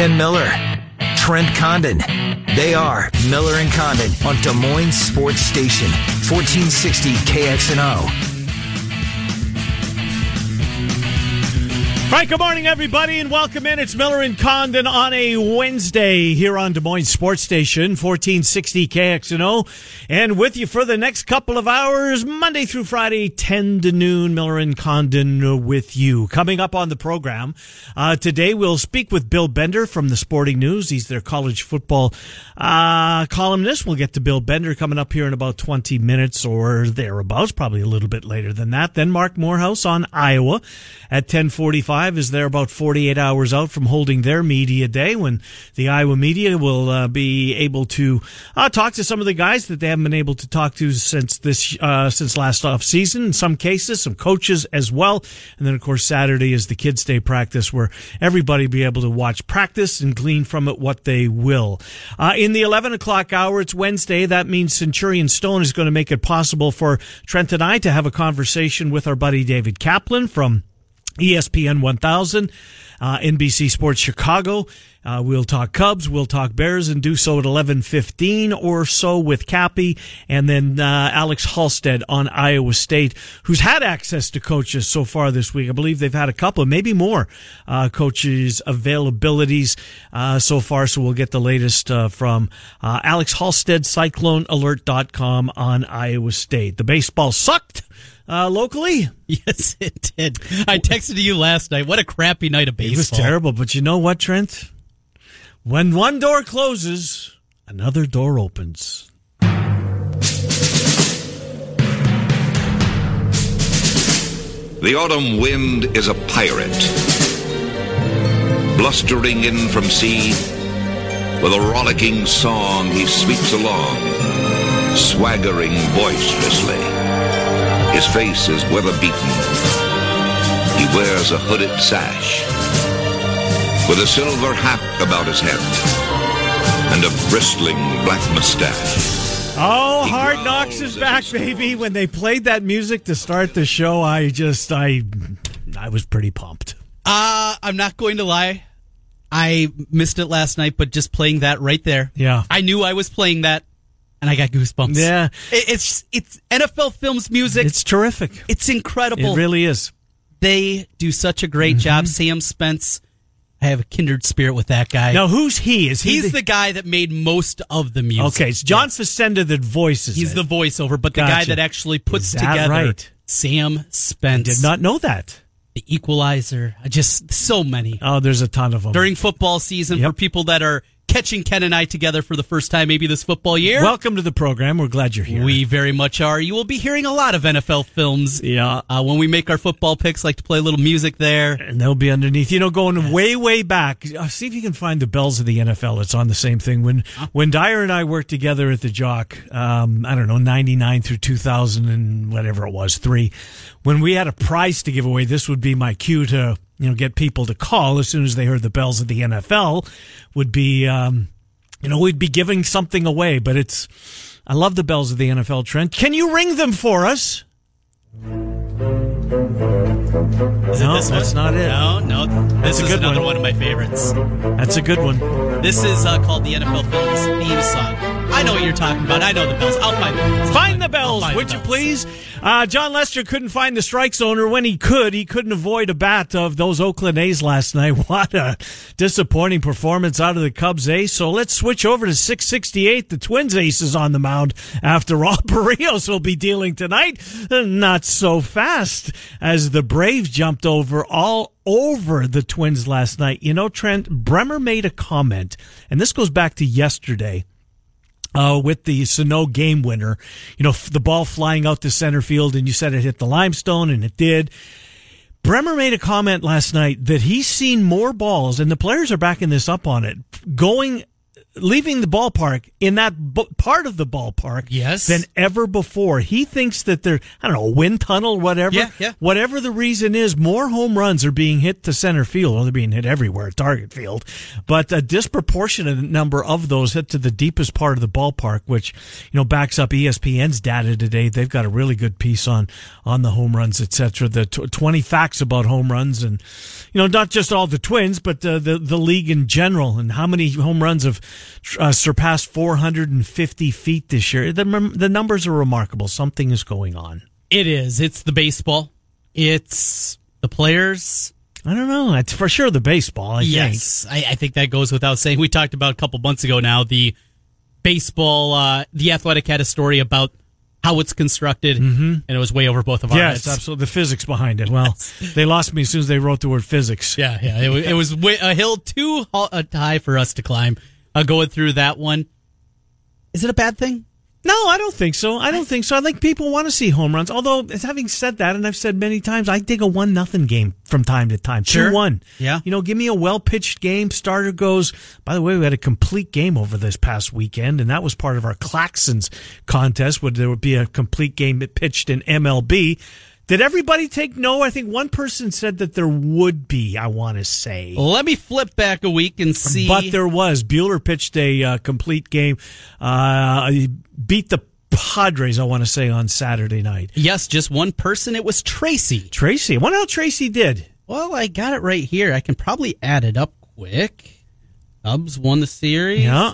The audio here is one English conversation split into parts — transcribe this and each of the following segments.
Ken Miller, Trent Condon. They are Miller and Condon on Des Moines Sports Station, 1460 KXNO. All right, good morning, everybody, and welcome in. It's Miller and Condon on a Wednesday here on Des Moines Sports Station, 1460 KXNO. And with you for the next couple of hours, Monday through Friday, 10 to noon, Miller and Condon with you. Coming up on the program, uh, today we'll speak with Bill Bender from the Sporting News. He's their college football uh, columnist. We'll get to Bill Bender coming up here in about 20 minutes or thereabouts, probably a little bit later than that. Then Marc Morehouse on Iowa at 1045 is they're about 48 hours out from holding their media day when the Iowa media will uh, be able to uh, talk to some of the guys that they haven't been able to talk to since this uh, since last off season. In some cases, some coaches as well. And then of course Saturday is the kids' day practice where everybody be able to watch practice and glean from it what they will. Uh, in the 11 o'clock hour, it's Wednesday. That means Centurion Stone is going to make it possible for Trent and I to have a conversation with our buddy David Kaplan from ESPN 1000, uh, NBC Sports Chicago. Uh, we'll talk Cubs, we'll talk Bears, and do so at 11:15 or so with Cappy, and then uh, Alex Halsted on Iowa State, who's had access to coaches so far this week. I believe they've had a couple, maybe more, uh, coaches availabilities uh, so far. So we'll get the latest uh, from Alex Halsted, CycloneAlert.com on Iowa State. The baseball sucked uh, locally. Yes, it did. I texted you last night. What a crappy night of baseball. It was terrible, but you know what, Trent? When one door closes, another door opens. The autumn wind is a pirate, blustering in from sea. With a rollicking song, he sweeps along, swaggering boisterously. His face is weather beaten. He wears a hooded sash, with a silver hat about his head, and a bristling black mustache. Oh, Hard Knocks is back, baby. When they played that music to start the show, I just, I, I was pretty pumped. Uh, I'm not going to lie. I missed it last night, but just playing that right there. Yeah. I knew I was playing that and I got goosebumps. Yeah. It- It's, it's NFL Films music. It's terrific. It's incredible. It really is. they do such a great Mm-hmm. job. Sam Spence, I have a kindred spirit with that guy. Now, who's he? Is he He's the, guy that made most of the music. Okay, it's John Facenda that voices He's it. the voiceover, but the guy that actually puts that together right? Sam Spence. I did not know that. the Equalizer. Just so many. Oh, there's a ton of them. during football season Yep. for people that are catching Ken and I together for the first time maybe this football year. Welcome to the program. We're glad you're here. we very much are. You will be hearing a lot of NFL films. Yeah. Uh, when we make our football picks, like to play a little music there. and they'll be underneath. You know, going way, way back. Uh, See if you can find the bells of the NFL. It's on the same thing. When when Dyer and I worked together at the Jock, um, I don't know, ninety nine through two thousand and whatever it was, three. When we had a prize to give away, this would be my cue to you know get people to call as soon as they heard the bells of the NFL. Would be um, you know we'd be giving something away, but it's. I love the bells of the NFL, Trent. Can you ring them for us? Is No, it this that's not it. No, no. This a is good another one. one. of my favorites. That's a good one. This is uh, called the NFL Films theme song. I know what you're talking about. I know the bells. I'll find the bells. Find the bells, find would the you bells. please? Uh, Jon Lester couldn't find the strike zone, or when he could, he couldn't avoid a bat of those Oakland A's last night. What a disappointing performance out of the Cubs ace. So let's switch over to 668. The Twins ace is on the mound after all. Berrios will be dealing tonight. Not so fast as the Braves jumped over all over the Twins last night. You know, Trent, Bremer made a comment, and this goes back to yesterday uh, with the Sano game winner. You know, the ball flying out to center field, and you said it hit the limestone, and it did. Bremer made a comment last night that he's seen more balls, and the players are backing this up on it, going leaving the ballpark in that b- part of the ballpark Yes. than ever before. He thinks that there, I don't know, a wind tunnel, whatever. Yeah, yeah. Whatever the reason is, more home runs are being hit to center field. Well, they're being hit everywhere at target field, but a disproportionate number of those hit to the deepest part of the ballpark, which, you know, backs up ESPN's data today. They've got a really good piece on, on the home runs, et cetera. The tw 20 facts about home runs and, you know, not just all the twins, but uh, the, the league in general and how many home runs have uh, surpassed 450 feet this year. The, the numbers are remarkable. Something is going on. It is. It's the baseball. It's the players. I don't know. It's for sure the baseball. I think. yes, I, I think that goes without saying. We talked about a couple months ago now the baseball. Uh, the Athletic had a story about how it's constructed, and it was way over both of our Yes, heads. absolutely. The physics behind it. Well, they lost me as soon as they wrote the word physics. Yeah, yeah. It, wa- it was way, a hill too uh, high for us to climb. Uh, going through that one, is it a bad thing? No, I don't think so. I don't think so. I think people want to see home runs. Although, as having said that, and I've said many times, I dig a one nothing game from time to time. Sure. Two one. Yeah. You know, give me a well pitched game. Starter goes. By the way, we had a complete game over this past weekend, and that was part of our Claxons contest. Would there would be a complete game pitched in MLB? Did everybody take no? I think one person said that there would be. I want to say. Let me flip back a week and see. But there was. Buehler pitched a uh, complete game. Uh, he beat the Padres, I want to say, on Saturday night. yes, just one person. It was Tracy. Tracy. I wonder how Tracy did. Well, I got it right here. I can probably add it up quick. Cubs won the series. Yeah.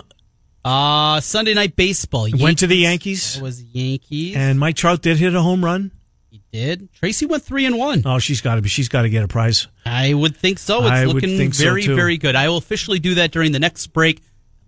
Uh Sunday night baseball. Went to the Yankees. It was Yankees. And Mike Trout did hit a home run. Did. Tracy went three and one. Oh, she's got to be. She's got to get a prize. I would think so. It's I looking think so, very, very good. I will officially do that during the next break.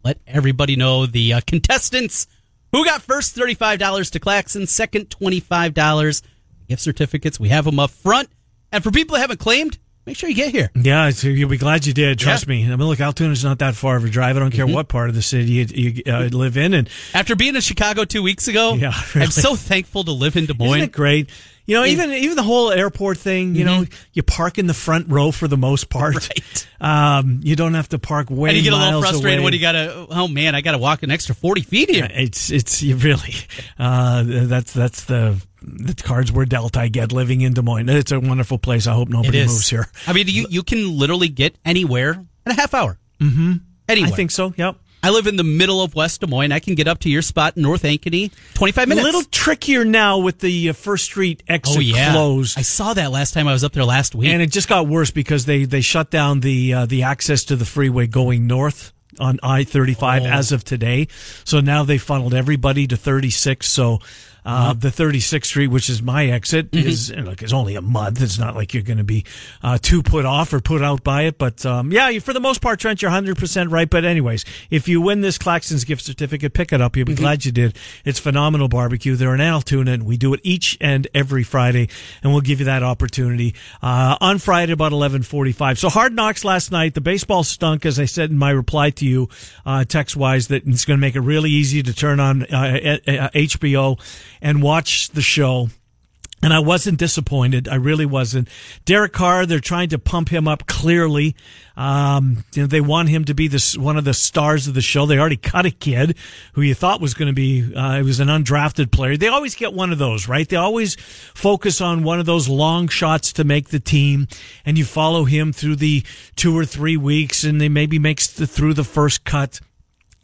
Let everybody know the uh, contestants who got first $35 to Claxon, second $25 gift certificates. We have them up front. And for people that haven't claimed, make sure you get here. Yeah, you'll be glad you did. Trust Yeah. me. I mean, look, Altoona's not that far of a drive. I don't care what part of the city you, you uh, live in. And After being in Chicago two weeks ago, Yeah, really. I'm so thankful to live in Des Isn't Moines. it great? You know, even even the whole airport thing. You know, you park in the front row for the most part. Right. Um, you don't have to park way and you get a little frustrated away. when you got to, oh man, I got to walk an extra 40 feet here. It's it's you really uh, that's that's the the cards were dealt. I get living in Des Moines. It's a wonderful place. I hope nobody moves here. I mean, you, you can literally get anywhere in a half hour. Mm-hmm. Anywhere. I think so. Yep. I live in the middle of West Des Moines. I can get up to your spot in North Ankeny 25 minutes. A little trickier now with the uh, First Street exit oh yeah, closed. I saw that last time I was up there last week. and it just got worse because they they shut down the uh, the access to the freeway going north on I thirty five Oh. as of today. So now they funneled everybody to thirty six. So. Uh, the 36th Street, which is my exit, is look. It's only a month. It's not like you're going to be uh, too put off or put out by it. But um, yeah, you, for the most part, Trent, you're 100 percent right. But anyways, if you win this Claxton's gift certificate, pick it up. You'll be glad you did. It's phenomenal barbecue. They're in Altoona, and we do it each and every Friday, and we'll give you that opportunity uh, on Friday about 11:45. So hard knocks last night. The baseball stunk, as I said in my reply to you, uh, text wise, that it's going to make it really easy to turn on uh, uh, HBO and watch the show. And I wasn't disappointed. I really wasn't. Derek Carr, they're trying to pump him up clearly. Um, you know, they want him to be this, one of the stars of the show. They already cut a kid who you thought was going to be, uh, he was an undrafted player. They always get one of those, right? They always focus on one of those long shots to make the team and you follow him through the two or three weeks and they maybe makes the, through the first cut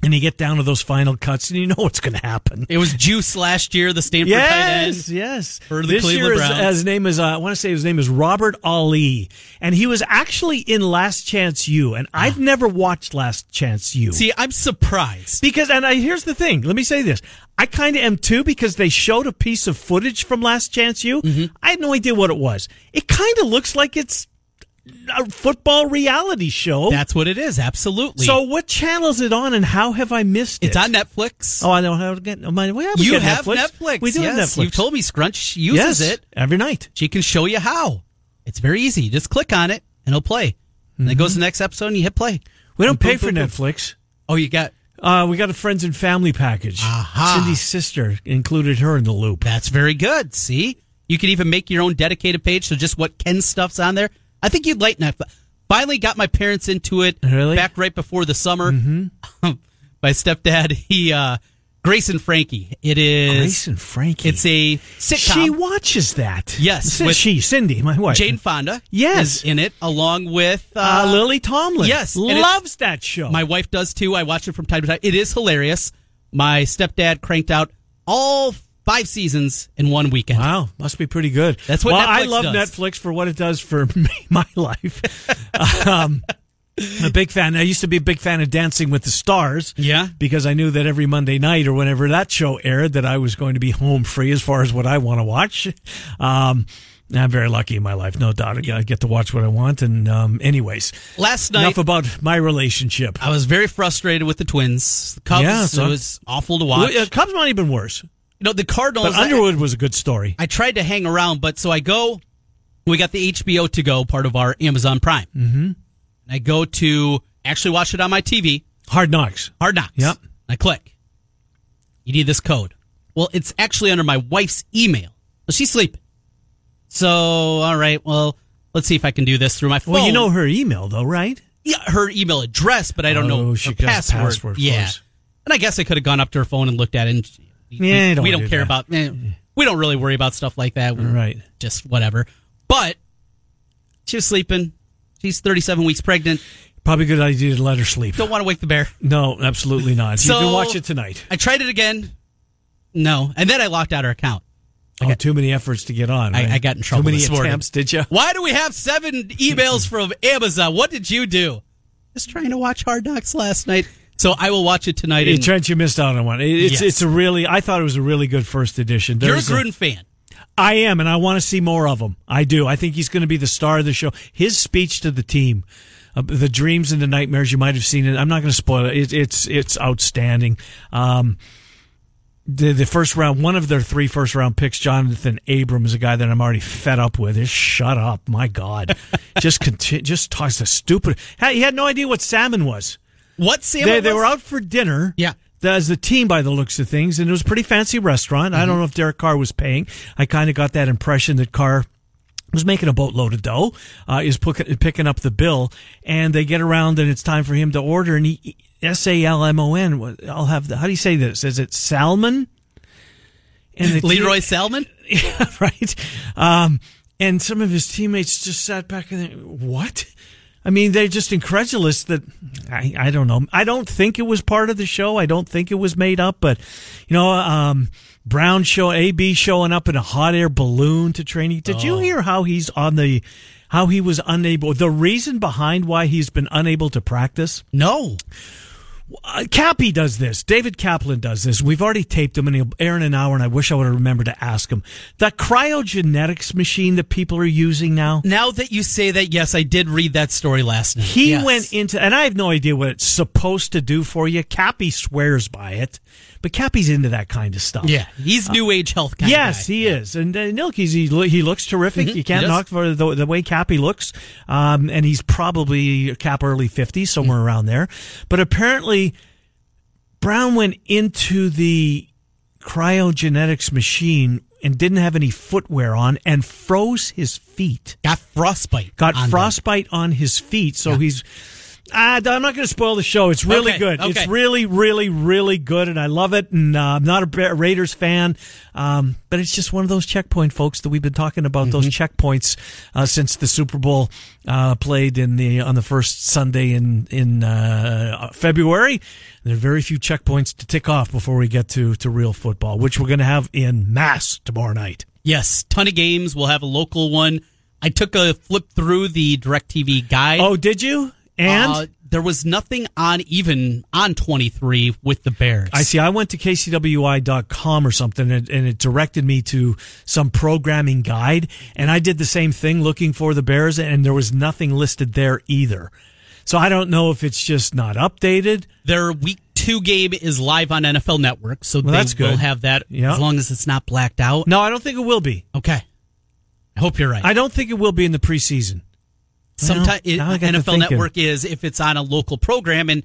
and you get down to those final cuts and you know what's going to happen. it was Juice last year, the Stanford tight end. Yes, yes. For the this Cleveland year, his, Browns. his name is uh, I want to say his name is Robert Ali, and he was actually in Last Chance U, and I've never watched Last Chance U. See, I'm surprised. because, and I, here's the thing. Let me say this. I kind of am too because they showed a piece of footage from Last Chance U. Mm-hmm. I had no idea what it was. It kind of looks like it's a football reality show. That's what it is. Absolutely. so, what channel is it on, and how have I missed it? it's on Netflix. Oh, I don't know how to get. Oh, my, we have, you have Netflix. Netflix. We do yes. have Netflix. You've told me Scrunch uses yes, it. every night. She can show you how. It's very easy. You just click on it and it'll play. And it goes to the next episode and you hit play. We don't Boom, pay boom, for boom. Netflix. Oh, you got Uh, we got a friends and family package. Aha. Cindy's sister included her in the loop. That's very good. See, you can even make your own dedicated page. So just what Ken stuff's on there. I think you'd like that. Finally got my parents into it. Really? Back right before the summer. Mm-hmm. my stepdad, he, uh, Grace and Frankie. It is. Grace and Frankie. It's a sitcom. She watches that. Yes, with- she, Cindy, my wife. Jane Fonda. Yes. Is in it along with uh, uh, Lily Tomlin. yes, loves that show. My wife does too. I watch it from time to time. It is hilarious. My stepdad cranked out all five seasons in one weekend. Wow, must be pretty good. That's what well, I love does. Netflix for what it does for me, my life. um, I'm a big fan. I used to be a big fan of Dancing with the Stars. Yeah. because I knew that every Monday night or whenever that show aired, that I was going to be home free as far as what I want to watch. Um, I'm very lucky in my life, no doubt. I get to watch what I want. And um, anyways, Last night, enough about my relationship. I was very frustrated with the Twins. The Cubs, Yeah, so- it was awful to watch. Uh, Cubs might even worse, you know, the Cardinals. but Underwood was a good story. I, I tried to hang around, but so I go. We got the HBO to go part of our Amazon Prime. Mm-hmm. And I go to actually watch it on my TV. Hard knocks. Hard Knocks. Yep. I click. You need this code. Well, it's actually under my wife's email. Well, she's sleeping. So, all right. Well, let's see if I can do this through my phone. Well, you know her email though, right? yeah, her email address, but I don't Oh, know she her password. password, yeah, and I guess I could have gone up to her phone and looked at it. And Yeah, we, don't we do don't care that. about. eh, we don't really worry about stuff like that. We're Right. Just whatever. But she was sleeping. She's 37 weeks pregnant. Probably a good idea to let her sleep. Don't want to wake the bear. No, absolutely not. you So- can watch it tonight. I tried it again. No, and then I locked out her account. I Oh, too many efforts to get on. I- right? I got in trouble Too many attempts, did you? Why do we have seven emails from Amazon? What did you do? Just trying to watch Hard Knocks last night. So I will watch it tonight. And Trent, you missed out on one. It's Yes. it's a really. I thought it was a really good first edition. you're a There's Gruden fan. I am, and I want to see more of him. I do. I think he's going to be the star of the show. His speech to the team, uh, the dreams and the nightmares. You might have seen it. I'm not going to spoil it. it it's it's outstanding. Um, the the first round, one of their three first round picks, Johnathan Abram, is a guy that I'm already fed up with. Just shut up, my God! just continue, just talks the stupid. He had no idea what salmon was. What Sam? They, they were out for dinner. Yeah. As a team, by the looks of things, and it was a pretty fancy restaurant. I Mm-hmm. don't know if Derek Carr was paying. I kind of got that impression that Carr was making a boatload of dough, uh, is pick- picking up the bill, and they get around and it's time for him to order. And he, S A L M O N, I'll have the, how do you say this? Is it salmon? And Leroy Salmon. yeah, right. Um, and some of his teammates just sat back and they, what? I mean, they're just incredulous that I, I don't know. I don't think it was part of the show. I don't think it was made up, but you know, um, Brown show AB showing up in a hot air balloon to training. Did you hear how he's on the, how he was unable, the reason behind why he's been unable to practice? No. Uh, Cappy does this. David Kaplan does this. We've already taped him and he'll air in an hour, and I wish I would have remembered to ask him. The cryogenetics machine that people are using now, Now that you say that, yes, I did read that story last night. he Yes. went into, and I have no idea what it's supposed to do for you. Cappy swears by it, but Cappy's into that kind of stuff. Yeah, he's new age health kind Yes, of guy. he is, and uh, Nilke's he, he looks terrific. You can't knock for the, the way Cappy looks, um, and he's probably Cap early fifties, somewhere around there. But apparently, Brown went into the cryogenetics machine and didn't have any footwear on, and froze his feet. Got frostbite. Got on them. frostbite on his feet, so he's. Ah, I'm not going to spoil the show. It's really Okay, good. okay. It's really, really, really good, and I love it. And uh, I'm not a Raiders fan, um, but it's just one of those checkpoint folks that we've been talking about. Those Mm-hmm. checkpoints uh, since the Super Bowl uh, played in the on the first Sunday in in uh, February. There are very few checkpoints to tick off before we get to to real football, which we're going to have in mass tomorrow night. Yes, ton of games. We'll have a local one. I took a flip through the DirecTV guide. Oh, did you? And Uh, there was nothing on even on 23 with the Bears. I see. I went to kcwi.com or something and, and it directed me to some programming guide. And I did the same thing looking for the Bears and there was nothing listed there either. So I don't know if it's just not updated. Their week two game is live on NFL Network, so Well, they that's will have that Yeah. as long as it's not blacked out. No, I don't think it will be. Okay. I hope you're right. I don't think it will be in the preseason. Sometimes Well, now I got to NFL. Network is if it's on a local program, and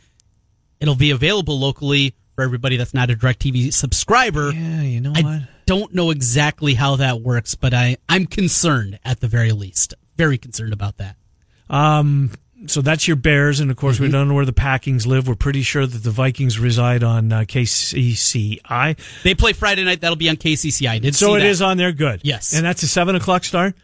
it'll be available locally for everybody that's not a DirecTV subscriber. Yeah, you know I what? don't know exactly how that works, but I, I'm concerned at the very least. Very concerned about that. Um, so that's your Bears, and of course we Mm-hmm. don't know where the Packings live. We're pretty sure that the Vikings reside on uh, KCCI. They play Friday night. That'll be on KCCI. I did So it that. is on there. Good. Yes. and that's a seven o'clock start.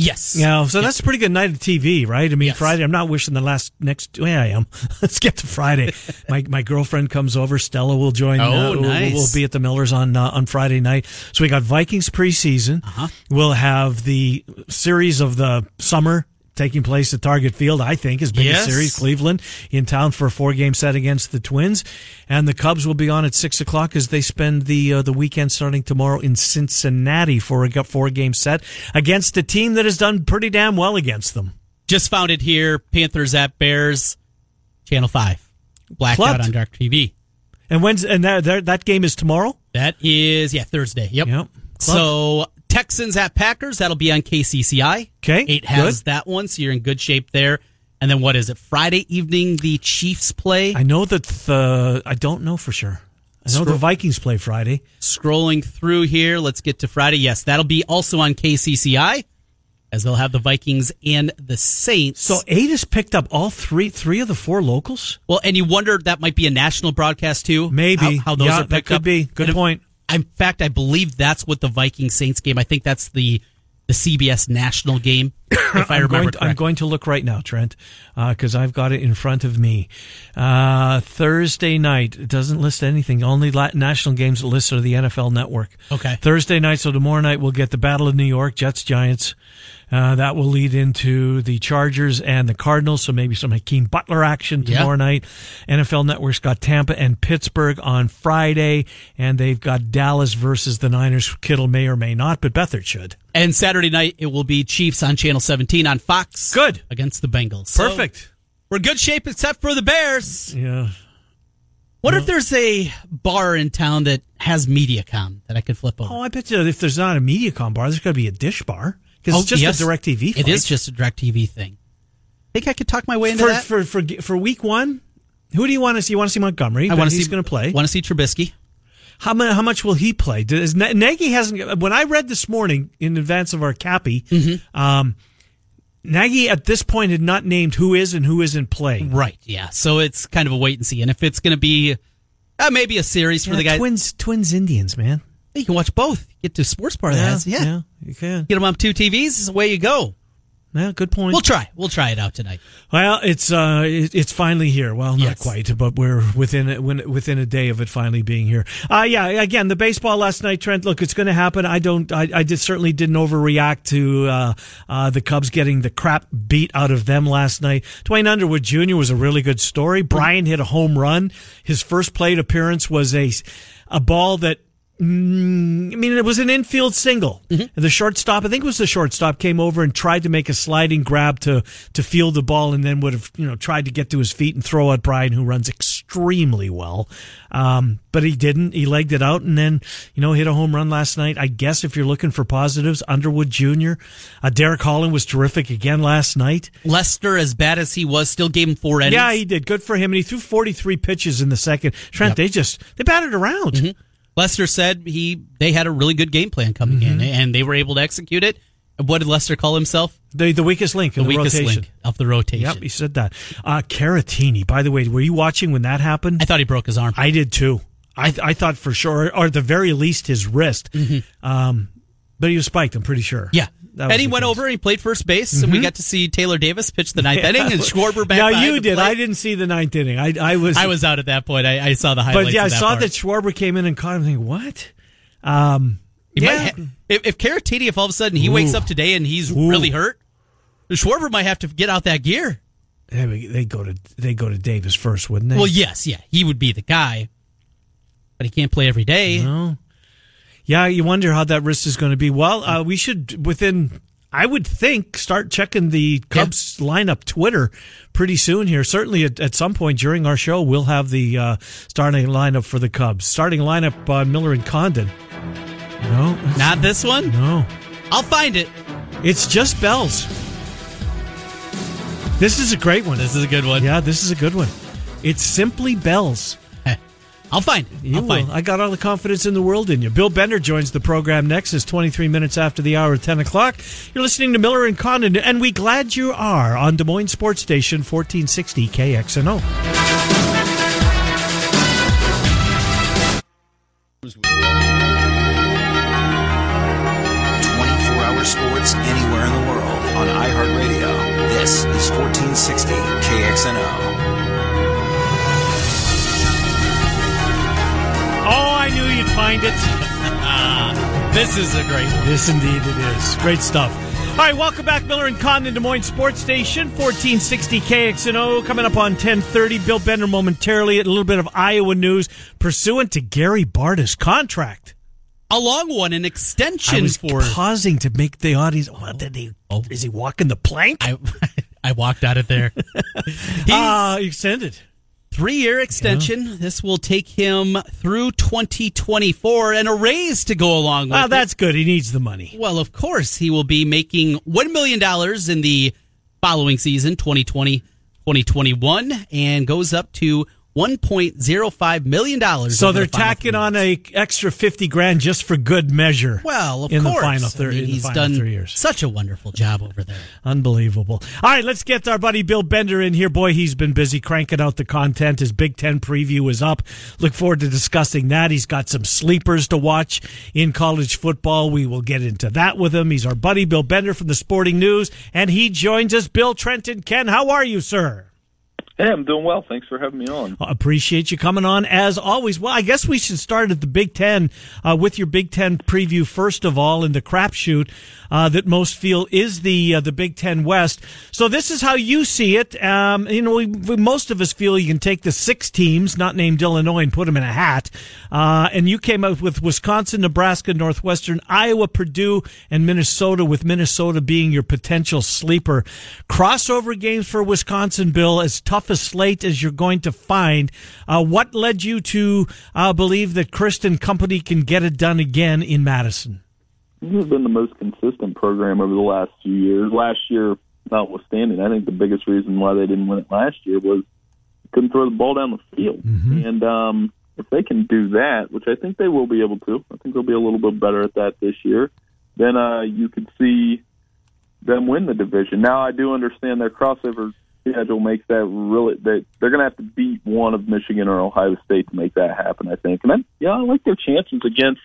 Yes. Yeah, so that's a pretty good night of TV, right? I mean, Yes. Friday. I'm not wishing the last next. Yeah, I am. Let's get to Friday. my my girlfriend comes over. Stella will join. Oh, uh, we'll- nice. We'll, be at the Millers on uh, on Friday night. So we got Vikings preseason. Uh-huh. We'll have the series of the summer taking place at Target Field. I think is biggest Yes. series. Cleveland in town for a four game set against the Twins, and the Cubs will be on at six o'clock as they spend the uh, the weekend starting tomorrow in Cincinnati for a four game set against a team that has done pretty damn well against them. Just found it here. Panthers at Bears, Channel 5. Blacked out on Dark TV. And when's and that that, that game is tomorrow? That is, yeah, Thursday. Yep. Yep. So Texans at Packers, that'll be on KCCI. Okay, Eight has good. that one, so you're in good shape there. And then what is it? Friday evening, the Chiefs play. I know that the I don't know for sure. I know the Vikings play Friday. Scrolling through here, let's get to Friday. Yes, that'll be also on KCCI, as they'll have the Vikings and the Saints. So eight has picked up all three three of the four locals. well, and you wonder that might be a national broadcast too. Maybe. how, how those Yeah, are that picked could up. be. Good And point. In fact, I believe that's what the Viking Saints game. I think that's the the CBS national game, if I I'm remember going, correctly. I'm going to look right now, Trent, because I've got it in front of me. Uh, Thursday night it doesn't list anything. Only la- national games it lists are the NFL Network. Okay. Thursday night, so tomorrow night we'll get the Battle of New York, Jets Giants. Uh, that will lead into the Chargers and the Cardinals, so maybe some Hakeem Butler action Yeah. tomorrow night. NFL Network's got Tampa and Pittsburgh on Friday, and they've got Dallas versus the Niners. Kittle may or may not, but Beathard should. And Saturday night it will be Chiefs on Channel 17 on Fox. Good. against the Bengals. So Perfect. we're in good shape except for the Bears. Yeah. What if there's a bar in town that has MediaCom that I could flip over? Oh, I bet you if there's not a MediaCom bar, there's got to be a dish bar because Oh, it's just yes. a Direct TV. Thing. It is just a direct TV thing. Think I could talk my way into for, that? for for for week one. Who do you want to see? You want to see Montgomery? I want to see. He's going to play. Want to see Trubisky? How much? How much will he play? Does Nagy hasn't? When I read this morning in advance of our cappy, Mm-hmm. um, Nagy at this point had not named who is and who isn't playing. Right. Yeah. So it's kind of a wait and see. And if it's going to be uh, maybe a series for the guys, Twins, Twins, Indians, man. You can watch both. Get to sports bar that. Yeah. yeah, you can. Get them on two TVs. Away you go. Yeah, good point. We'll try. We'll try it out tonight. Well, it's uh, it's finally here. Well, not Yes. quite, but we're within a- when- within a day of it finally being here. Uh, yeah. Again, the baseball last night, Trent. Look, it's going to happen. I don't. I, I did certainly didn't overreact to uh, uh, the Cubs getting the crap beat out of them last night. Duane Underwood Jr. was a really good story. Brian hit a home run. His first plate appearance was a a ball that Mm, I mean, it was an infield single. And the shortstop, I think it was the shortstop, came over and tried to make a sliding grab to to field the ball, and then would have you know tried to get to his feet and throw at Brian, who runs extremely well. Um, but he didn't. He legged it out, and then you know hit a home run last night. I guess if you're looking for positives, Underwood Jr., uh, Derek Holland was terrific again last night. Lester, as bad as he was, still gave him four innings. Yeah, he did good for him, and he threw 43 pitches in the second. Trent, they just they batted around. Lester said he they had a really good game plan coming in, and they were able to execute it. What did Lester call himself? The the weakest link in The the, weakest rotation. link of the rotation. Yep, he said that. Uh, Caratini, by the way, were you watching when that happened? I thought he broke his arm. I did too. I I thought for sure, or at the very least, his wrist. Um, but he was spiked. I'm pretty sure. Mm-hmm. yeah. That he went over and he played first base, and we got to see Taylor Davis pitch the ninth inning, and Schwarber back. Now you did. I didn't see the ninth inning. I I was I was out at that point. I, I saw the highlights. but yeah, I that saw part. that Schwarber came in and caught him. Thinking what? Um, yeah. ha- if, if Caratini, if all of a sudden he wakes up today and he's Ooh. really hurt, Schwarber might have to get out that gear. they they go to they go to Davis first, wouldn't they? Well, yes, yeah, he would be the guy, but he can't play every day. No. Yeah, you wonder how that wrist is going to be. Well, uh, we should within. I would think start checking the Cubs lineup Twitter pretty soon here. Certainly at, at some point during our show, we'll have the uh, starting lineup for the Cubs. Starting lineup uh, Miller and Condon. No, Not this one. no, I'll find it. it's just Bells. This is a great one. This is a good one. Yeah, this is a good one. It's simply bells. I'll find it. You I'll will. find it. I got all the confidence in the world in you. Bill Bender joins the program next. It's 23 minutes after the hour of 10 o'clock. You're listening to Miller and Condon, and we glad you are on Des Moines Sports Station 1460 KXNO. Twenty-four hour sports anywhere in the world on iHeartRadio. This is 1460 KXNO. Find it. This is a great one. This indeed it is. Great stuff. All right, welcome back, Miller and Condon, Des Moines Sports Station, 1460 KXNO. Coming up on 1030, Bill Bender momentarily, a little bit of Iowa news pursuant to Gary Barta's contract. A long one, an I extension was for. pausing to make the audience. What did he? Oh. Is he walking the plank? I, I walked out of there. He's Ah, extended. Three year extension. This will take him through 2024 and a raise to go along with Ah, it. that's good. He needs the money. Well, of course, he will be making $1 million in the following season, 2020 2021, and goes up to $1.05 million. So they're the tacking on a extra fifty grand just for good measure. Well, of in course. the final I mean, he's final done three years. such a wonderful job over there. Unbelievable. All right, let's get our buddy Bill Bender in here. Boy, he's been busy cranking out the content. His Big Ten preview is up. Look forward to discussing that. He's got some sleepers to watch in college football. We will get into that with him. He's our buddy Bill Bender from the Sporting News, and he joins us. Bill Trenton. Ken, how are you, sir? Hey, I'm doing well. Thanks for having me on. I Appreciate you coming on as always. Well, I guess we should start at the Big Ten uh, with your Big Ten preview first of all, in the crapshoot uh, that most feel is the uh, the Big Ten West. So this is how you see it. Um, you know, we, we, most of us feel you can take the six teams, not named Illinois, and put them in a hat. Uh, and you came out with Wisconsin, Nebraska, Northwestern, Iowa, Purdue, and Minnesota, with Minnesota being your potential sleeper. Crossover games for Wisconsin, Bill, as tough a slate as you're going to find. Uh, what led you to uh, believe that Kristen Company can get it done again in Madison? This has been the most consistent program over the last few years. Last year, notwithstanding, I think the biggest reason why they didn't win it last year was they couldn't throw the ball down the field. And um, if they can do that, which I think they will be able to, I think they'll be a little bit better at that this year. Then uh, you could see them win the division. Now I do understand their crossover schedule makes that really that they're going to have to beat one of Michigan or Ohio State to make that happen. I think, and then yeah, I like their chances against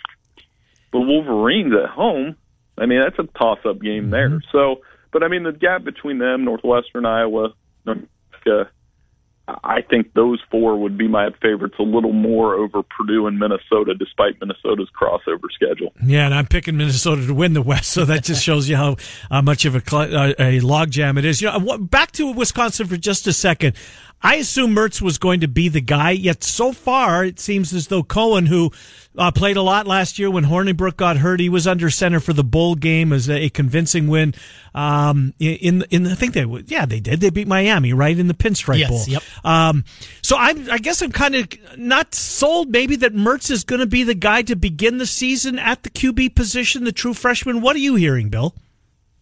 the Wolverines at home. I mean, that's a toss-up game there. Mm-hmm. So, but I mean, the gap between them, Northwestern, Iowa, Nebraska, I think those four would be my favorites a little more over Purdue and Minnesota, despite Minnesota's crossover schedule. Yeah, and I'm picking Minnesota to win the West, so that just shows you how uh, much of a uh, a logjam it is. You know, back to Wisconsin for just a second. I assume Mertz was going to be the guy, yet so far it seems as though Coan, who uh, played a lot last year when Hornibrook got hurt, he was under center for the bowl game as a, a convincing win. Um, in in I think they yeah, they did. They beat Miami right in the Pinstripe Yes, Bowl. yep. Um, so I, I guess I'm kind of not sold maybe that Mertz is going to be the guy to begin the season at the QB position, the true freshman. What are you hearing, Bill?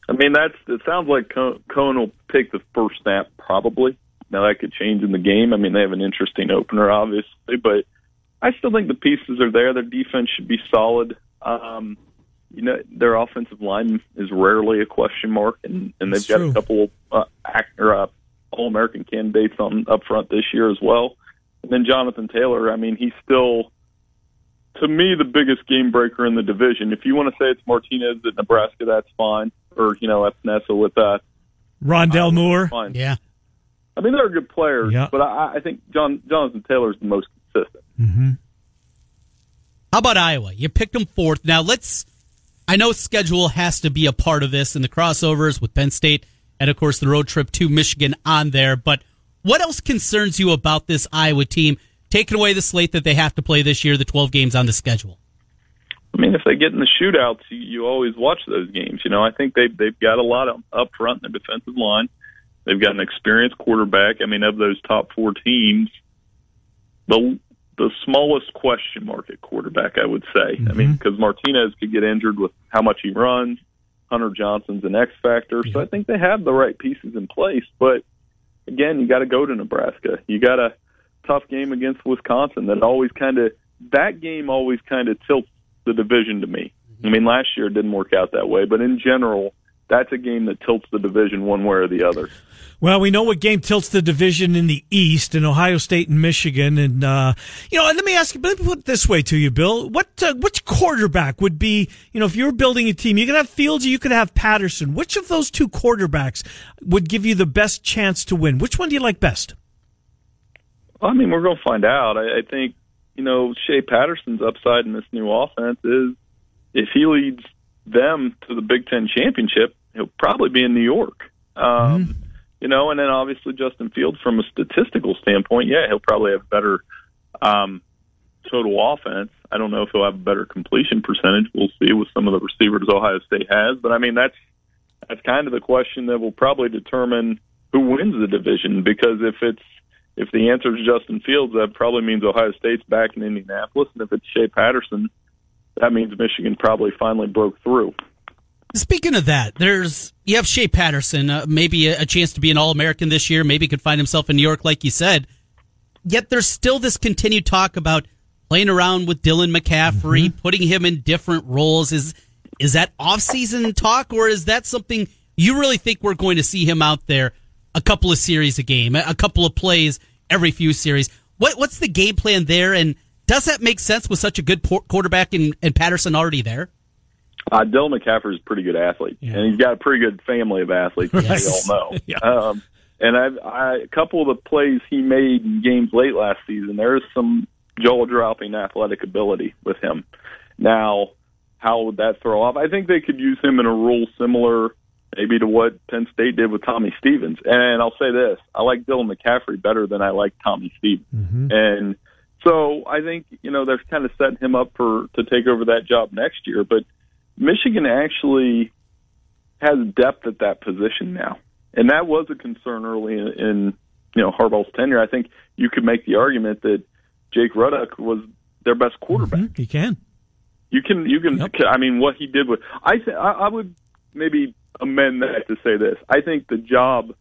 I mean, that's it. Sounds like Coan will take the first snap probably. Now that could change in the game. I mean, they have an interesting opener, obviously, but I still think the pieces are there. Their defense should be solid. Um, you know, their offensive line is rarely a question mark, and, and they've That's got true. a couple uh, act, or, uh, All American candidates on up front this year as well. And then Jonathan Taylor. I mean, he's still to me the biggest game breaker in the division. If you want to say it's Martinez at Nebraska, that's fine, or you know, Epenesa with uh, Rondale Moore. fine. Yeah. I mean, they're good players, Yeah. but I, I think John Jonathan Taylor is the most consistent. Mm-hmm. How about Iowa? You picked them fourth. Now let's. I know schedule has to be a part of this and the crossovers with Penn State and of course the road trip to Michigan on there. But what else concerns you about this Iowa team taking away the slate that they have to play this year, the 12 games on the schedule? I mean, if they get in the shootouts, you, you always watch those games. You know, I think they they've got a lot of, up front in the defensive line. They've got an experienced quarterback. I mean, of those top four teams, the the smallest question mark at quarterback, I would say. I mean, mm-hmm. because Martinez could get injured with how much he runs. Hunter Johnson's an X factor, so I think they have the right pieces in place. But again, you got to go to Nebraska. You got a tough game against Wisconsin that always kind of that game always kind of tilts the division to me. Mm-hmm. I mean, last year it didn't work out that way, but in general, that's a game that tilts the division one way or the other. Well, we know what game tilts the division in the East in Ohio State and Michigan, and uh, you know. Let me ask you. Let me put it this way to you, Bill. What uh, which quarterback would be? You know, if you were building a team, you could have Fields, or you could have Patterson. Which of those two quarterbacks would give you the best chance to win? Which one do you like best? Well, I mean, we're going to find out. I, I think you know Shea Patterson's upside in this new offense is if he leads them to the Big Ten championship, he'll probably be in New York. Um, mm-hmm. You know, and then obviously Justin Fields, from a statistical standpoint, yeah, he'll probably have better um, total offense. I don't know if he'll have a better completion percentage. We'll see with some of the receivers Ohio State has, but I mean that's that's kind of the question that will probably determine who wins the division. Because if it's if the answer is Justin Fields, that probably means Ohio State's back in Indianapolis, and if it's Shea Patterson, that means Michigan probably finally broke through. Speaking of that, there's you have Shea Patterson, uh, maybe a, a, chance to be an All American this year. Maybe could find himself in New York, like you said. Yet there's still this continued talk about playing around with Dylan McCaffrey, mm-hmm. putting him in different roles. Is is that off season talk, or is that something you really think we're going to see him out there a couple of series a game, a couple of plays every few series? What what's the game plan there, and does that make sense with such a good quarterback and, and Patterson already there? Uh, Dylan McCaffrey is a pretty good athlete, yeah. and he's got a pretty good family of athletes, as yes. we all know. yeah. um, and I've, I, a couple of the plays he made in games late last season, there's some jaw-dropping athletic ability with him. Now, how would that throw off? I think they could use him in a role similar, maybe to what Penn State did with Tommy Stevens. And I'll say this: I like Dylan McCaffrey better than I like Tommy Stevens, mm-hmm. and so I think you know they're kind of setting him up for to take over that job next year, but Michigan actually has depth at that position now, and that was a concern early in, in you know Harbaugh's tenure. I think you could make the argument that Jake Rudock was their best quarterback. Mm-hmm. You can, you can, you can. Yep. I mean, what he did with I, th- I I would maybe amend that to say this. I think the job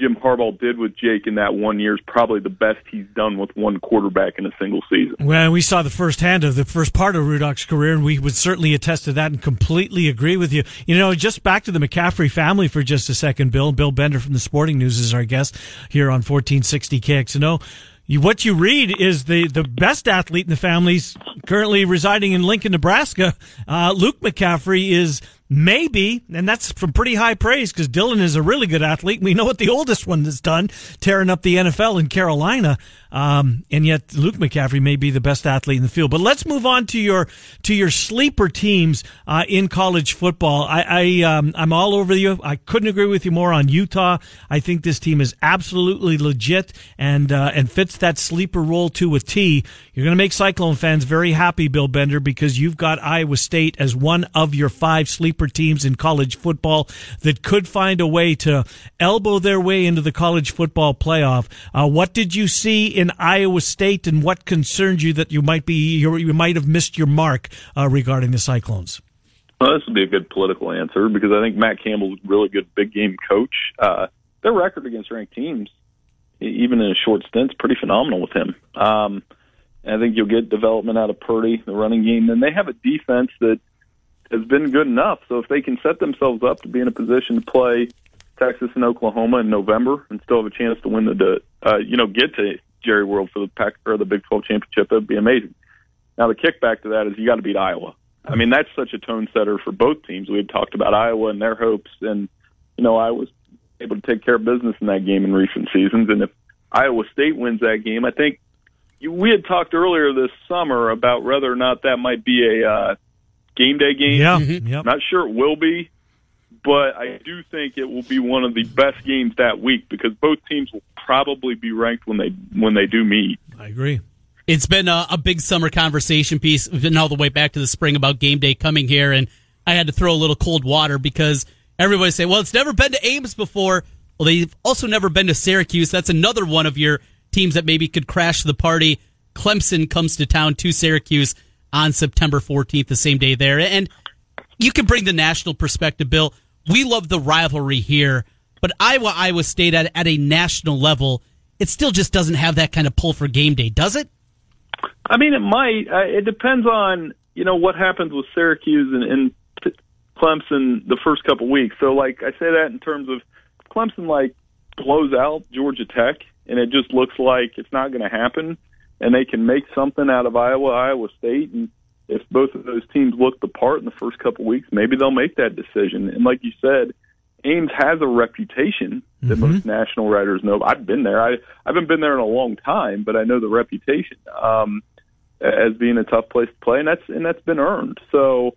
Jim Harbaugh did with Jake in that one year is probably the best he's done with one quarterback in a single season. Well, we saw the first hand of the first part of Rudock's career, and we would certainly attest to that and completely agree with you. You know, just back to the McCaffrey family for just a second, Bill. Bill Bender from the Sporting News is our guest here on 1460 KXNO. You, what you read is the, the best athlete in the family's currently residing in Lincoln, Nebraska. Uh, Luke McCaffrey is Maybe, and that's from pretty high praise because Dylan is a really good athlete. We know what the oldest one has done, tearing up the NFL in Carolina. Um, and yet Luke McCaffrey may be the best athlete in the field. But let's move on to your to your sleeper teams uh, in college football. I, I um, I'm all over you. I couldn't agree with you more on Utah. I think this team is absolutely legit and uh, and fits that sleeper role to a T. You're going to make Cyclone fans very happy, Bill Bender, because you've got Iowa State as one of your five sleeper teams in college football that could find a way to elbow their way into the college football playoff. Uh, what did you see in Iowa State, and what concerns you that you might be you might have missed your mark uh, regarding the Cyclones? Well, this would be a good political answer because I think Matt Campbell's a really good big game coach. Uh, their record against ranked teams, even in a short stint, is pretty phenomenal with him. Um, I think you'll get development out of Purdy, the running game, and they have a defense that has been good enough. So if they can set themselves up to be in a position to play Texas and Oklahoma in November and still have a chance to win the, uh, you know, get to Jerry World for the Pac or the Big 12 championship, that'd be amazing. Now the kickback to that is you got to beat Iowa. I mean, that's such a tone setter for both teams. We had talked about Iowa and their hopes, and you know, I was able to take care of business in that game in recent seasons. And if Iowa State wins that game, I think you, we had talked earlier this summer about whether or not that might be a uh, game day game. Yeah, mm-hmm. yep. not sure it will be, but I do think it will be one of the best games that week because both teams will probably be ranked when they when they do meet. I agree. It's been a, a big summer conversation piece, been all the way back to the spring about game day coming here, and I had to throw a little cold water because everybody say, "Well, it's never been to Ames before." Well, they've also never been to Syracuse. That's another one of your teams that maybe could crash the party. Clemson comes to town to Syracuse on September 14th, the same day there. And you can bring the national perspective, Bill. We love the rivalry here, but Iowa, Iowa State at, at a national level it still just doesn't have that kind of pull for game day, does it? I mean, it might. Uh, it depends on you know what happens with Syracuse and, and Clemson the first couple weeks. So, like I say that in terms of Clemson, like blows out Georgia Tech, and it just looks like it's not going to happen, and they can make something out of Iowa, Iowa State, and if both of those teams look the part in the first couple weeks, maybe they'll make that decision. And like you said, Ames has a reputation that mm-hmm. most national writers know. I've been there. I, I haven't been there in a long time, but I know the reputation um, as being a tough place to play, and that's and that's been earned. So,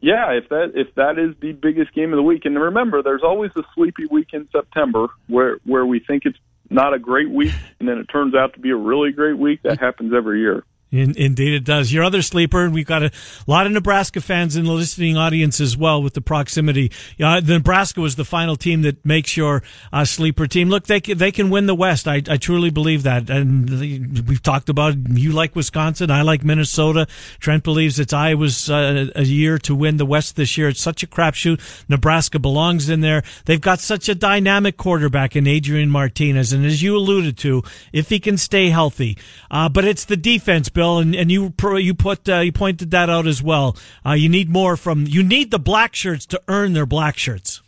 yeah, if that if that is the biggest game of the week, and remember, there's always a sleepy week in September where where we think it's not a great week, and then it turns out to be a really great week. That happens every year. In, indeed, it does. Your other sleeper, and we've got a lot of Nebraska fans in the listening audience as well with the proximity. Uh, Nebraska was the final team that makes your uh, sleeper team. Look, they can, they can win the West. I, I truly believe that. And we've talked about you like Wisconsin, I like Minnesota. Trent believes it's Iowa's uh, a year to win the West this year. It's such a crapshoot. Nebraska belongs in there. They've got such a dynamic quarterback in Adrian Martinez, and as you alluded to, if he can stay healthy, uh, but it's the defense. And, and you you put uh, you pointed that out as well. Uh, you need more from you need the black shirts to earn their black shirts.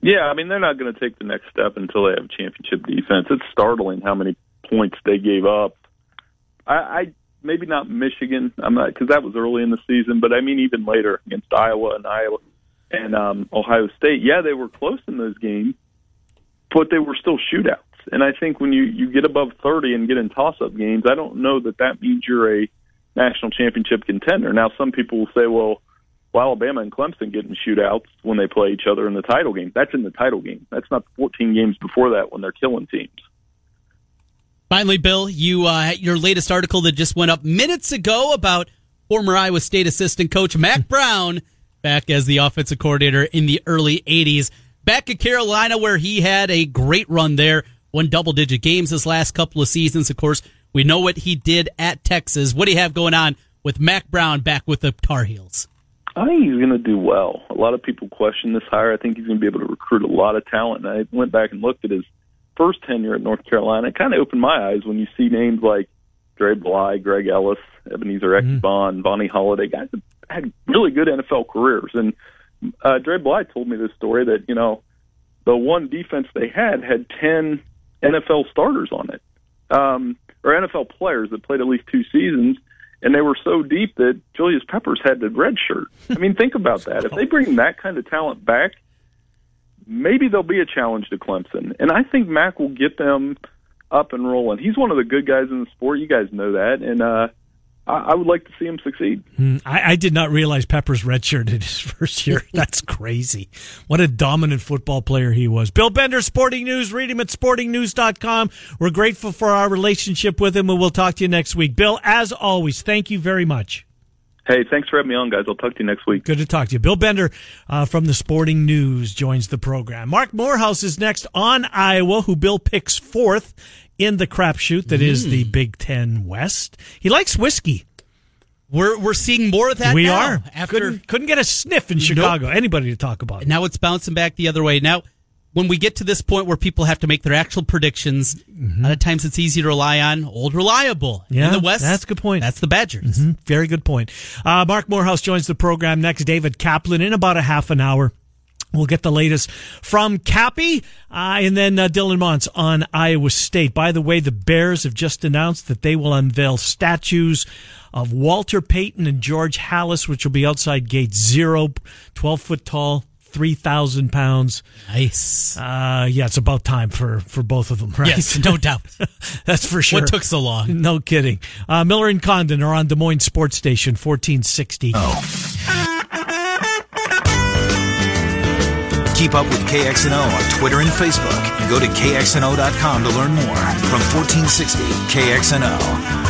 Yeah, I mean they're not going to take the next step until they have championship defense. It's startling how many points they gave up. I, I maybe not Michigan. I'm not because that was early in the season, but I mean even later against Iowa and Iowa and um, Ohio State. Yeah, they were close in those games, but they were still shootouts. And I think when you you get above 30 and get in toss-up games, I don't know that that means you're a national championship contender. Now, some people will say, well, well, Alabama and Clemson get in shootouts when they play each other in the title game. That's in the title game. That's not 14 games before that when they're killing teams. Finally, Bill, you uh, your latest article that just went up minutes ago about former Iowa State assistant coach Mack Brown back as the offensive coordinator in the early 80s. Back at Carolina, where he had a great run there won double digit games his last couple of seasons. Of course, we know what he did at Texas. What do you have going on with Mack Brown back with the Tar Heels? I think he's going to do well. A lot of people question this hire. I think he's going to be able to recruit a lot of talent. And I went back and looked at his first tenure at North Carolina. It kind of opened my eyes when you see names like Dre Bly, Greg Ellis, Ebenezer mm-hmm. Bonnie Vonnie Holliday, guys that had really good NFL careers. And uh, Dre Bly told me this story that, you know, the one defense they had had 10 NFL starters on it, um, or NFL players that played at least two seasons, and they were so deep that Julius Peppers had the red shirt. I mean, think about that. If they bring that kind of talent back, maybe there'll be a challenge to Clemson, and I think Mack will get them up and rolling. He's one of the good guys in the sport. You guys know that, and uh, I, I would like to see him succeed. Mm, I, I, did not realize Peppers redshirted his first year. That's crazy. What a dominant football player he was. Bill Bender, Sporting News. Read him at sportingnews.com. We're grateful for our relationship with him, and we'll talk to you next week. Bill, as always, thank you very much. Hey, thanks for having me on, guys. I'll talk to you next week. Good to talk to you. Bill Bender uh, from the Sporting News joins the program. Marc Morehouse is next on Iowa, who Bill picks fourth in the crapshoot that mm. is the hmm. Big Ten West. He likes whiskey. We're we're seeing more of that. We now, are. After couldn't, couldn't, get a sniff in Chicago. Nope. Anybody to talk about. It. Now it's bouncing back the other way. Now, when we get to this point where people have to make their actual predictions, mm-hmm. a lot of times it's easy to rely on old reliable. Yeah, in the West, that's a good point. That's the Badgers. Mm-hmm. Very good point. Uh, Marc Morehouse joins the program next. David Kaplan in about a half an hour. We'll get the latest from Cappy uh, and then uh, Dylan Montz on Iowa State. By the way, the Bears have just announced that they will unveil statues of Walter Payton and George Halas, which will be outside gate zero, 12 foot tall, 3,000 pounds. Nice. Uh, yeah, it's about time for, for both of them, right? Yes, no doubt. That's for sure. What took so long? No kidding. Uh, Miller and Condon are on Des Moines Sports Station, 1460. Oh. Keep up with KXNO on Twitter and Facebook. And go to KXNO.com to learn more from 1460 KXNO.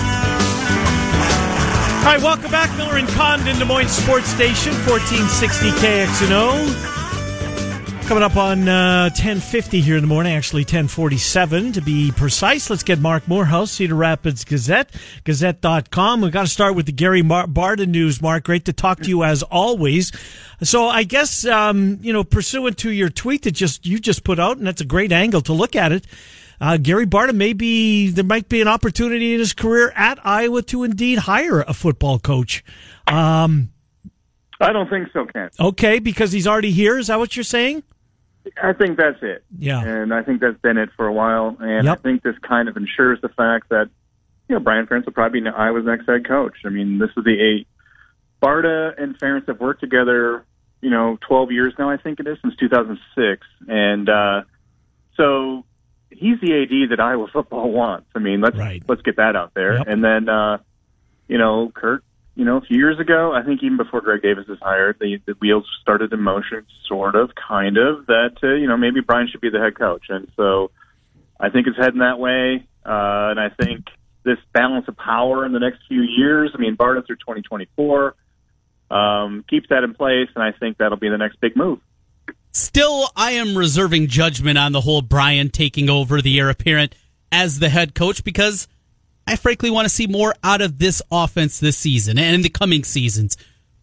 All right, welcome back. Miller and Condon, Des Moines Sports Station, 1460 KXNO. Coming up on uh, 1050 here in the morning, actually 1047 to be precise. Let's get Marc Morehouse, Cedar Rapids Gazette, gazette.com. We've got to start with the Gary Mar- Barta news, Marc. Great to talk to you as always. So I guess, um, you know, pursuant to your tweet that just you just put out, and that's a great angle to look at it. Uh, Gary Barta may be there might be an opportunity in his career at Iowa to indeed hire a football coach. Um, I don't think so, Ken. Okay, because he's already here. Is that what you're saying? I think that's it. Yeah. And I think that's been it for a while. And Yep. I think this kind of ensures the fact that, you know, Brian Ferentz will probably be Iowa's next head coach. I mean, this is the eight. Barta and Ferentz have worked together, you know, 12 years now, I think it is, since 2006. And uh, so he's the AD that Iowa football wants. I mean, let's Right. let's get that out there. Yep. And then, uh, you know, Kurt, you know, a few years ago, I think even before Greg Davis was hired, the, the wheels started in motion, sort of, kind of, that, uh, you know, maybe Brian should be the head coach. And so I think it's heading that way. Uh, and I think this balance of power in the next few years, I mean, Barta through 2024, um, keeps that in place. And I think that'll be the next big move. Still, I am reserving judgment on the whole Brian taking over the heir apparent as the head coach because I frankly want to see more out of this offense this season and in the coming seasons.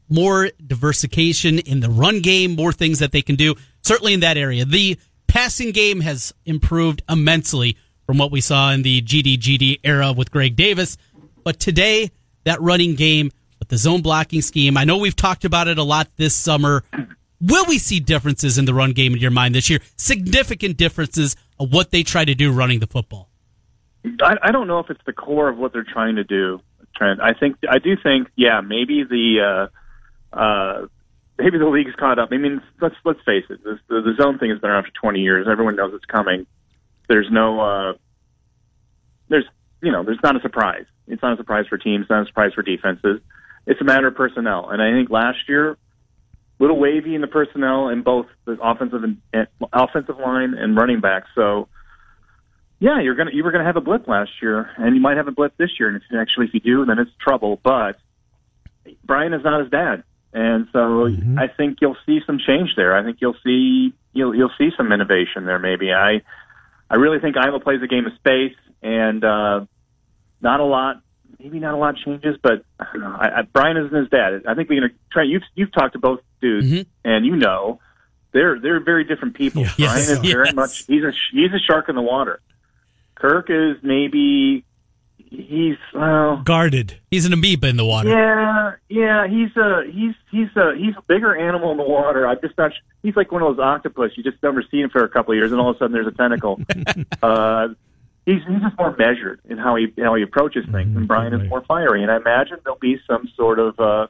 More diversification in the run game, more things that they can do, certainly in that area. The passing game has improved immensely from what we saw in the GDGD era with Greg Davis. But today, that running game with the zone blocking scheme, I know we've talked about it a lot this summer. Will we see differences in the run game in your mind this year? Significant differences of what they try to do running the football. I, I don't know if it's the core of what they're trying to do, Trent. I think I do think, yeah, maybe the uh, uh, maybe the league's caught up. I mean, let's let's face it. This, the, the zone thing has been around for 20 years. Everyone knows it's coming. There's no, uh, there's you know, there's not a surprise. It's not a surprise for teams. Not a surprise for defenses. It's a matter of personnel. And I think last year, little wavy in the personnel in both the offensive and, and offensive line and running back. So yeah, you're gonna you were gonna have a blip last year, and you might have a blip this year. And if, actually, if you do, then it's trouble. But Brian is not his dad, and so I think you'll see some change there. I think you'll see you'll you'll see some innovation there. Maybe I I really think Iowa plays a game of space, and uh, not a lot. Maybe not a lot of changes, but know. I, I, Brian isn't his dad. I think we're gonna try. You've you've talked to both dudes, and you know they're they're very different people. Yes. Brian is very much he's a he's a shark in the water. Kirk is maybe he's well Guarded. He's an amoeba in the water. yeah yeah he's a he's he's a he's a bigger animal in the water. I'm just not. He's like one of those octopus. You just never see him for a couple of years, and all of a sudden there's a tentacle. uh, he's he's just more measured in how he how he approaches things, and Brian is more fiery. And I imagine there'll be some sort of uh,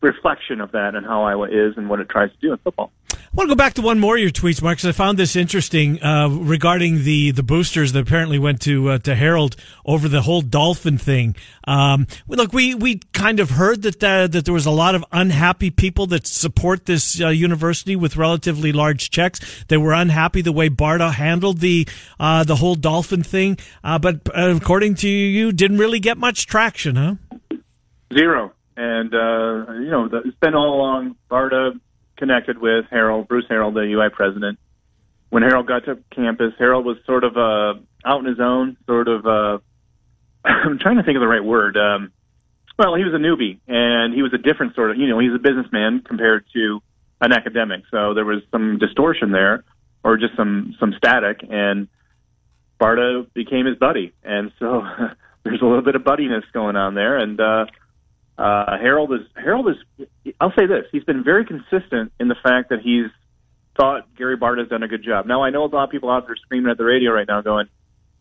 reflection of that and how Iowa is and what it tries to do in football. I want to go back to one more of your tweets, Marc, because I found this interesting uh, regarding the, the boosters that apparently went to uh, to Harreld over the whole dolphin thing. Um, look, we, we kind of heard that uh, that there was a lot of unhappy people that support this uh, university with relatively large checks. They were unhappy the way Barta handled the uh, the whole dolphin thing, uh, but uh, according to you, didn't really get much traction, huh? Zero. And, uh, you know, the- it's been all along. Barta connected with Harreld, Bruce Harreld, the UI president. When Harreld got to campus, Harreld was sort of uh, out in his own, sort of, uh, I'm trying to think of the right word. Um, well, he was a newbie, and he was a different sort of, you know, he's a businessman compared to an academic. So there was some distortion there, or just some, some static, and Barta became his buddy. And so there's a little bit of buddiness going on there. And, uh, uh, Harreld is Harreld is. I'll say this: he's been very consistent in the fact that he's thought Gary Bart has done a good job. Now I know a lot of people out there screaming at the radio right now, going,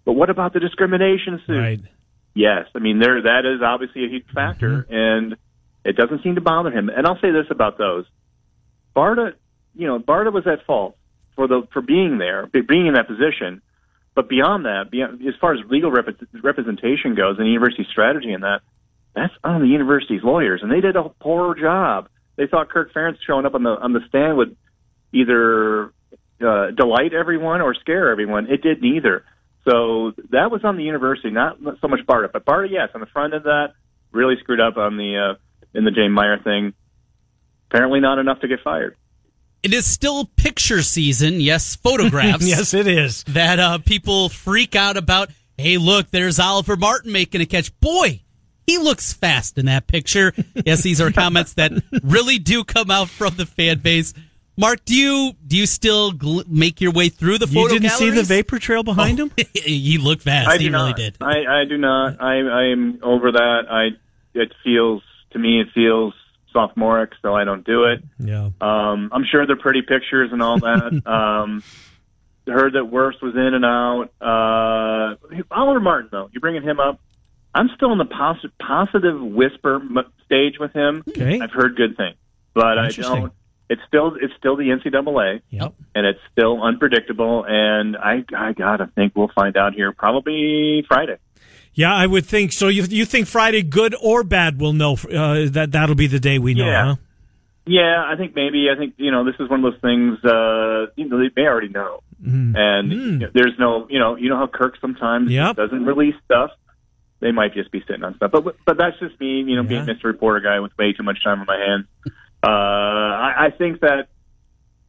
"But what about the discrimination suit?" Right. Yes, I mean there that is obviously a huge factor, and it doesn't seem to bother him. And I'll say this about those: Barta, you know, Barta was at fault for the for being there, being in that position. But beyond that, beyond, as far as legal rep- representation goes and university strategy and that, that's on the university's lawyers, and they did a poor job. They thought Kirk Ferentz showing up on the on the stand would either uh, delight everyone or scare everyone. It did neither. So that was on the university, not so much Barta, but Barta, yes, on the front of that, really screwed up on the uh, in the Jane Meyer thing. Apparently, not enough to get fired. It is still picture season. Yes, photographs. yes, it is. that uh, people freak out about. Hey, look, there's Oliver Martin making a catch. Boy, he looks fast in that picture. yes, these are comments that really do come out from the fan base. Marc, do you do you still gl- make your way through the photo You didn't see the vapor trail behind him? he looked fast. I do he really not. did. I, I do not. I, I'm over that. I it feels to me it feels sophomoric, so I don't do it. Yeah. Um, I'm sure they're pretty pictures and all that. um, heard that Worst was in and out. Uh, Oliver Martin, though, you're bringing him up. I'm still in the posi- positive whisper m- stage with him. Okay. I've heard good things, but I don't. It's still it's still the NCAA, Yep. and it's still unpredictable. And I I gotta think we'll find out here probably Friday. Yeah, I would think so. You you think Friday, good or bad, we'll know uh, that that'll be the day we know, Yeah. huh? Yeah, I think maybe. I think you know this is one of those things. Uh, you know, they may already know, and you know, there's no. You know, you know how Kirk sometimes Yep. doesn't release stuff. They might just be sitting on stuff, but but that's just me. You know, being Mr. Reporter guy with way too much time on my hands. Uh, I, I think that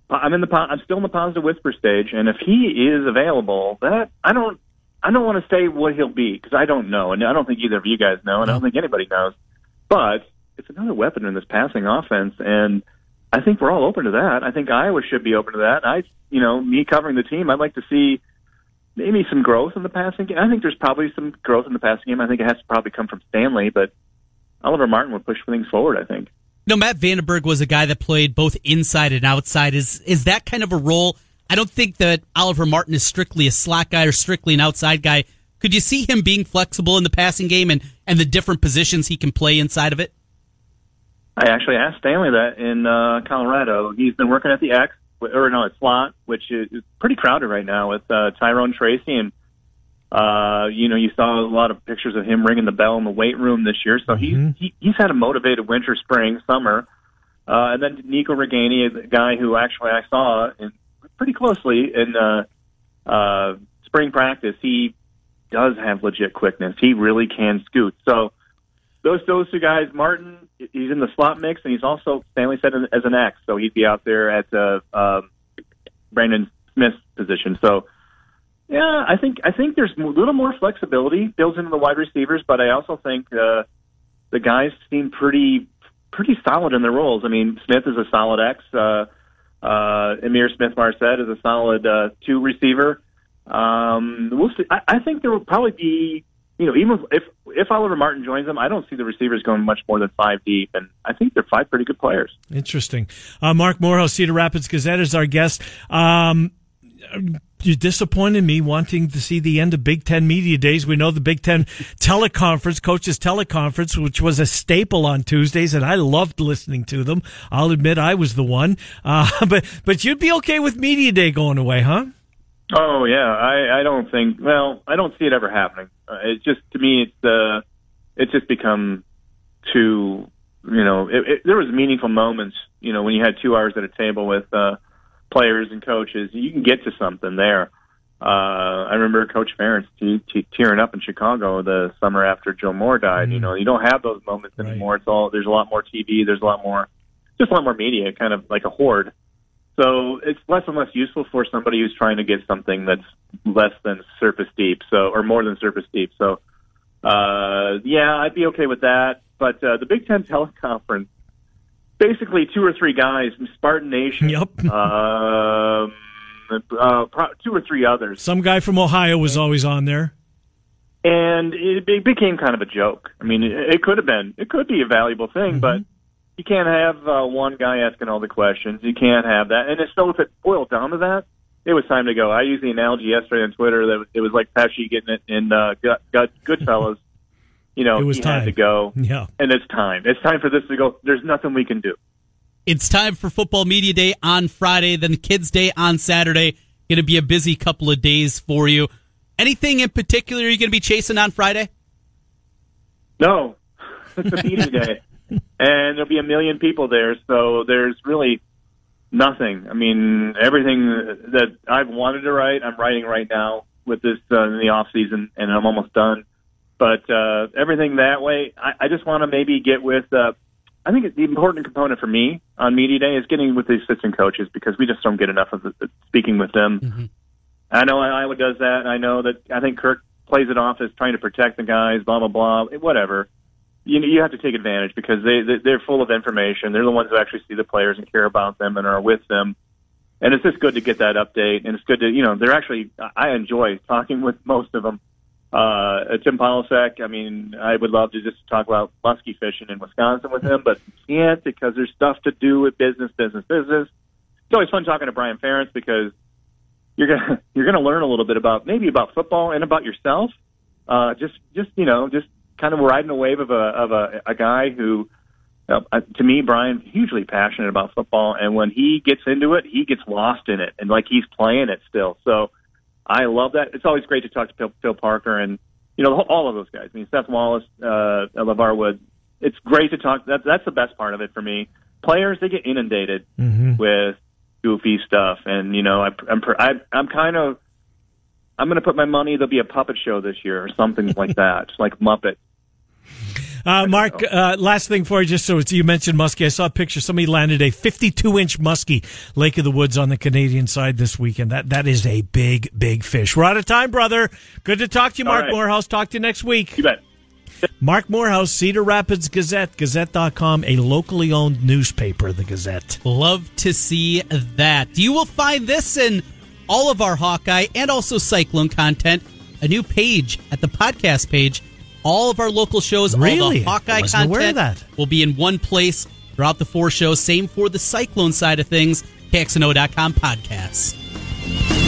I'm in the. I'm still in the positive whisper stage, and if he is available, that I don't. I don't want to say what he'll be because I don't know, and I don't think either of you guys know, and I don't think anybody knows. But it's another weapon in this passing offense, and I think we're all open to that. I think Iowa should be open to that. I, you know, me covering the team, I'd like to see maybe some growth in the passing game. I think there's probably some growth in the passing game. I think it has to probably come from Stanley, but Oliver Martin would push things forward. I think. No, Matt VandeBerg was a guy that played both inside and outside. Is is that kind of a role? I don't think that Oliver Martin is strictly a slot guy or strictly an outside guy. Could you see him being flexible in the passing game and, and the different positions he can play inside of it? I actually asked Stanley that in uh, Colorado. He's been working at the X, or no, it's slot, which is is pretty crowded right now with uh, Tyrone Tracy. And, uh, you know, you saw a lot of pictures of him ringing the bell in the weight room this year. So he's, he, he's had a motivated winter, spring, summer. Uh, and then Nico Ragaini, a guy who actually I saw in, pretty closely in uh, uh, spring practice. He does have legit quickness. He really can scoot. So, those those two guys, Martin, he's in the slot mix, and he's also Stanley said as an X, so he'd be out there at uh, um, Brandon Smith's position. So, yeah, I think I think there's a little more flexibility built into the wide receivers, but I also think uh, the guys seem pretty pretty solid in their roles. I mean, Smith is a solid X. Uh, uh, Ihmir Smith-Marsette is a solid uh, two receiver. Um, we'll see. I, I think there will probably be, you know, even if if Oliver Martin joins them, I don't see the receivers going much more than five deep, and I think they're five pretty good players. Interesting. Uh, Marc Morehouse, Cedar Rapids Gazette, is our guest. Um, you disappointed me wanting to see the end of Big Ten Media Days. We know the Big Ten teleconference, coaches teleconference, which was a staple on Tuesdays, and I loved listening to them. I'll admit I was the one. Uh, but but you'd be okay with Media Day going away, huh? Oh yeah, I I don't think. Well, I don't see it ever happening. Uh, it's just to me, it's uh, it's just become too. You know, it, it, there was meaningful moments. You know, when you had two hours at a table with uh, players and coaches, you can get to something there. Uh, I remember Coach Ferentz te- te- tearing up in Chicago the summer after Joe Moore died. You know, you don't have those moments Right. anymore. It's all there's a lot more TV. There's a lot more, just a lot more media, kind of like a horde. So it's less and less useful for somebody who's trying to get something that's less than surface deep, so or more than surface deep. So, uh, yeah, I'd be okay with that. But uh, the Big Ten teleconference, basically two or three guys from Spartan Nation, Yep. um, uh, pro- two or three others, Some guy from Ohio was always on there. and it, became kind of a joke. I mean, it, it could have been, it could be a valuable thing, but you can't have uh, one guy asking all the questions. You can't have that. And it's, so if it boiled down to that, it was time to go. I used the analogy yesterday on Twitter that it was like Pesci getting it in uh, Good, Good, Goodfellas. You know, It was he time. had to go, Yeah. and it's time. It's time for this to go. There's nothing we can do. It's time for Football Media Day on Friday, then Kids Day on Saturday. Going to be a busy couple of days for you. Anything in particular you're going to be chasing on Friday? No, it's a meeting day, and there'll be a million people there. So there's really nothing. I mean, everything that I've wanted to write, I'm writing right now with this uh, in the off season, and I'm almost done. But uh, everything that way, I, I just want to maybe get with. Uh, I think it's the important component for me on media day is getting with the assistant coaches because we just don't get enough of the, speaking with them. I know Iowa does that. and I know that I think Kirk plays it off as trying to protect the guys, blah blah blah, whatever. You know, you have to take advantage because they, they they're full of information. They're the ones who actually see the players and care about them and are with them. And it's just good to get that update, and it's good to you know they're actually I enjoy talking with most of them. Uh, Tim Polasek, I mean, I would love to just talk about muskie fishing in Wisconsin with him, but can't because there's stuff to do with business, business, business. It's always fun talking to Brian Ferentz because you're gonna you're gonna learn a little bit about maybe about football and about yourself. Uh, just just you know just kind of riding a wave of a of a, a guy who, uh, to me, Brian, hugely passionate about football, and when he gets into it, he gets lost in it, and like he's playing it still. So I love that. It's always great to talk to Phil, Phil Parker and you know all of those guys. I mean, Seth Wallace, uh, LeVar Wood. It's great to talk. That, that's the best part of it for me. Players they get inundated Mm-hmm. with goofy stuff, and you know I, I'm I, I'm kind of I'm going to put my money. There'll be a puppet show this year or something like that, like Muppet. Uh, Marc, uh, last thing for you, just so it's, you mentioned muskie. I saw a picture. Somebody landed a 52 inch muskie, Lake of the Woods on the Canadian side this weekend. That that is a big, big fish. We're out of time, brother. Good to talk to you, Marc right. Morehouse. Talk to you next week. You bet. Marc Morehouse, Cedar Rapids Gazette, Gazette.com, a locally owned newspaper, the Gazette. Love to see that. You will find this in all of our Hawkeye and also Cyclone content. A new page at the podcast page. All of our local shows, all the Hawkeye I wasn't aware content will be in one place throughout the four shows. Same for the Cyclone side of things. KXNO.com podcasts.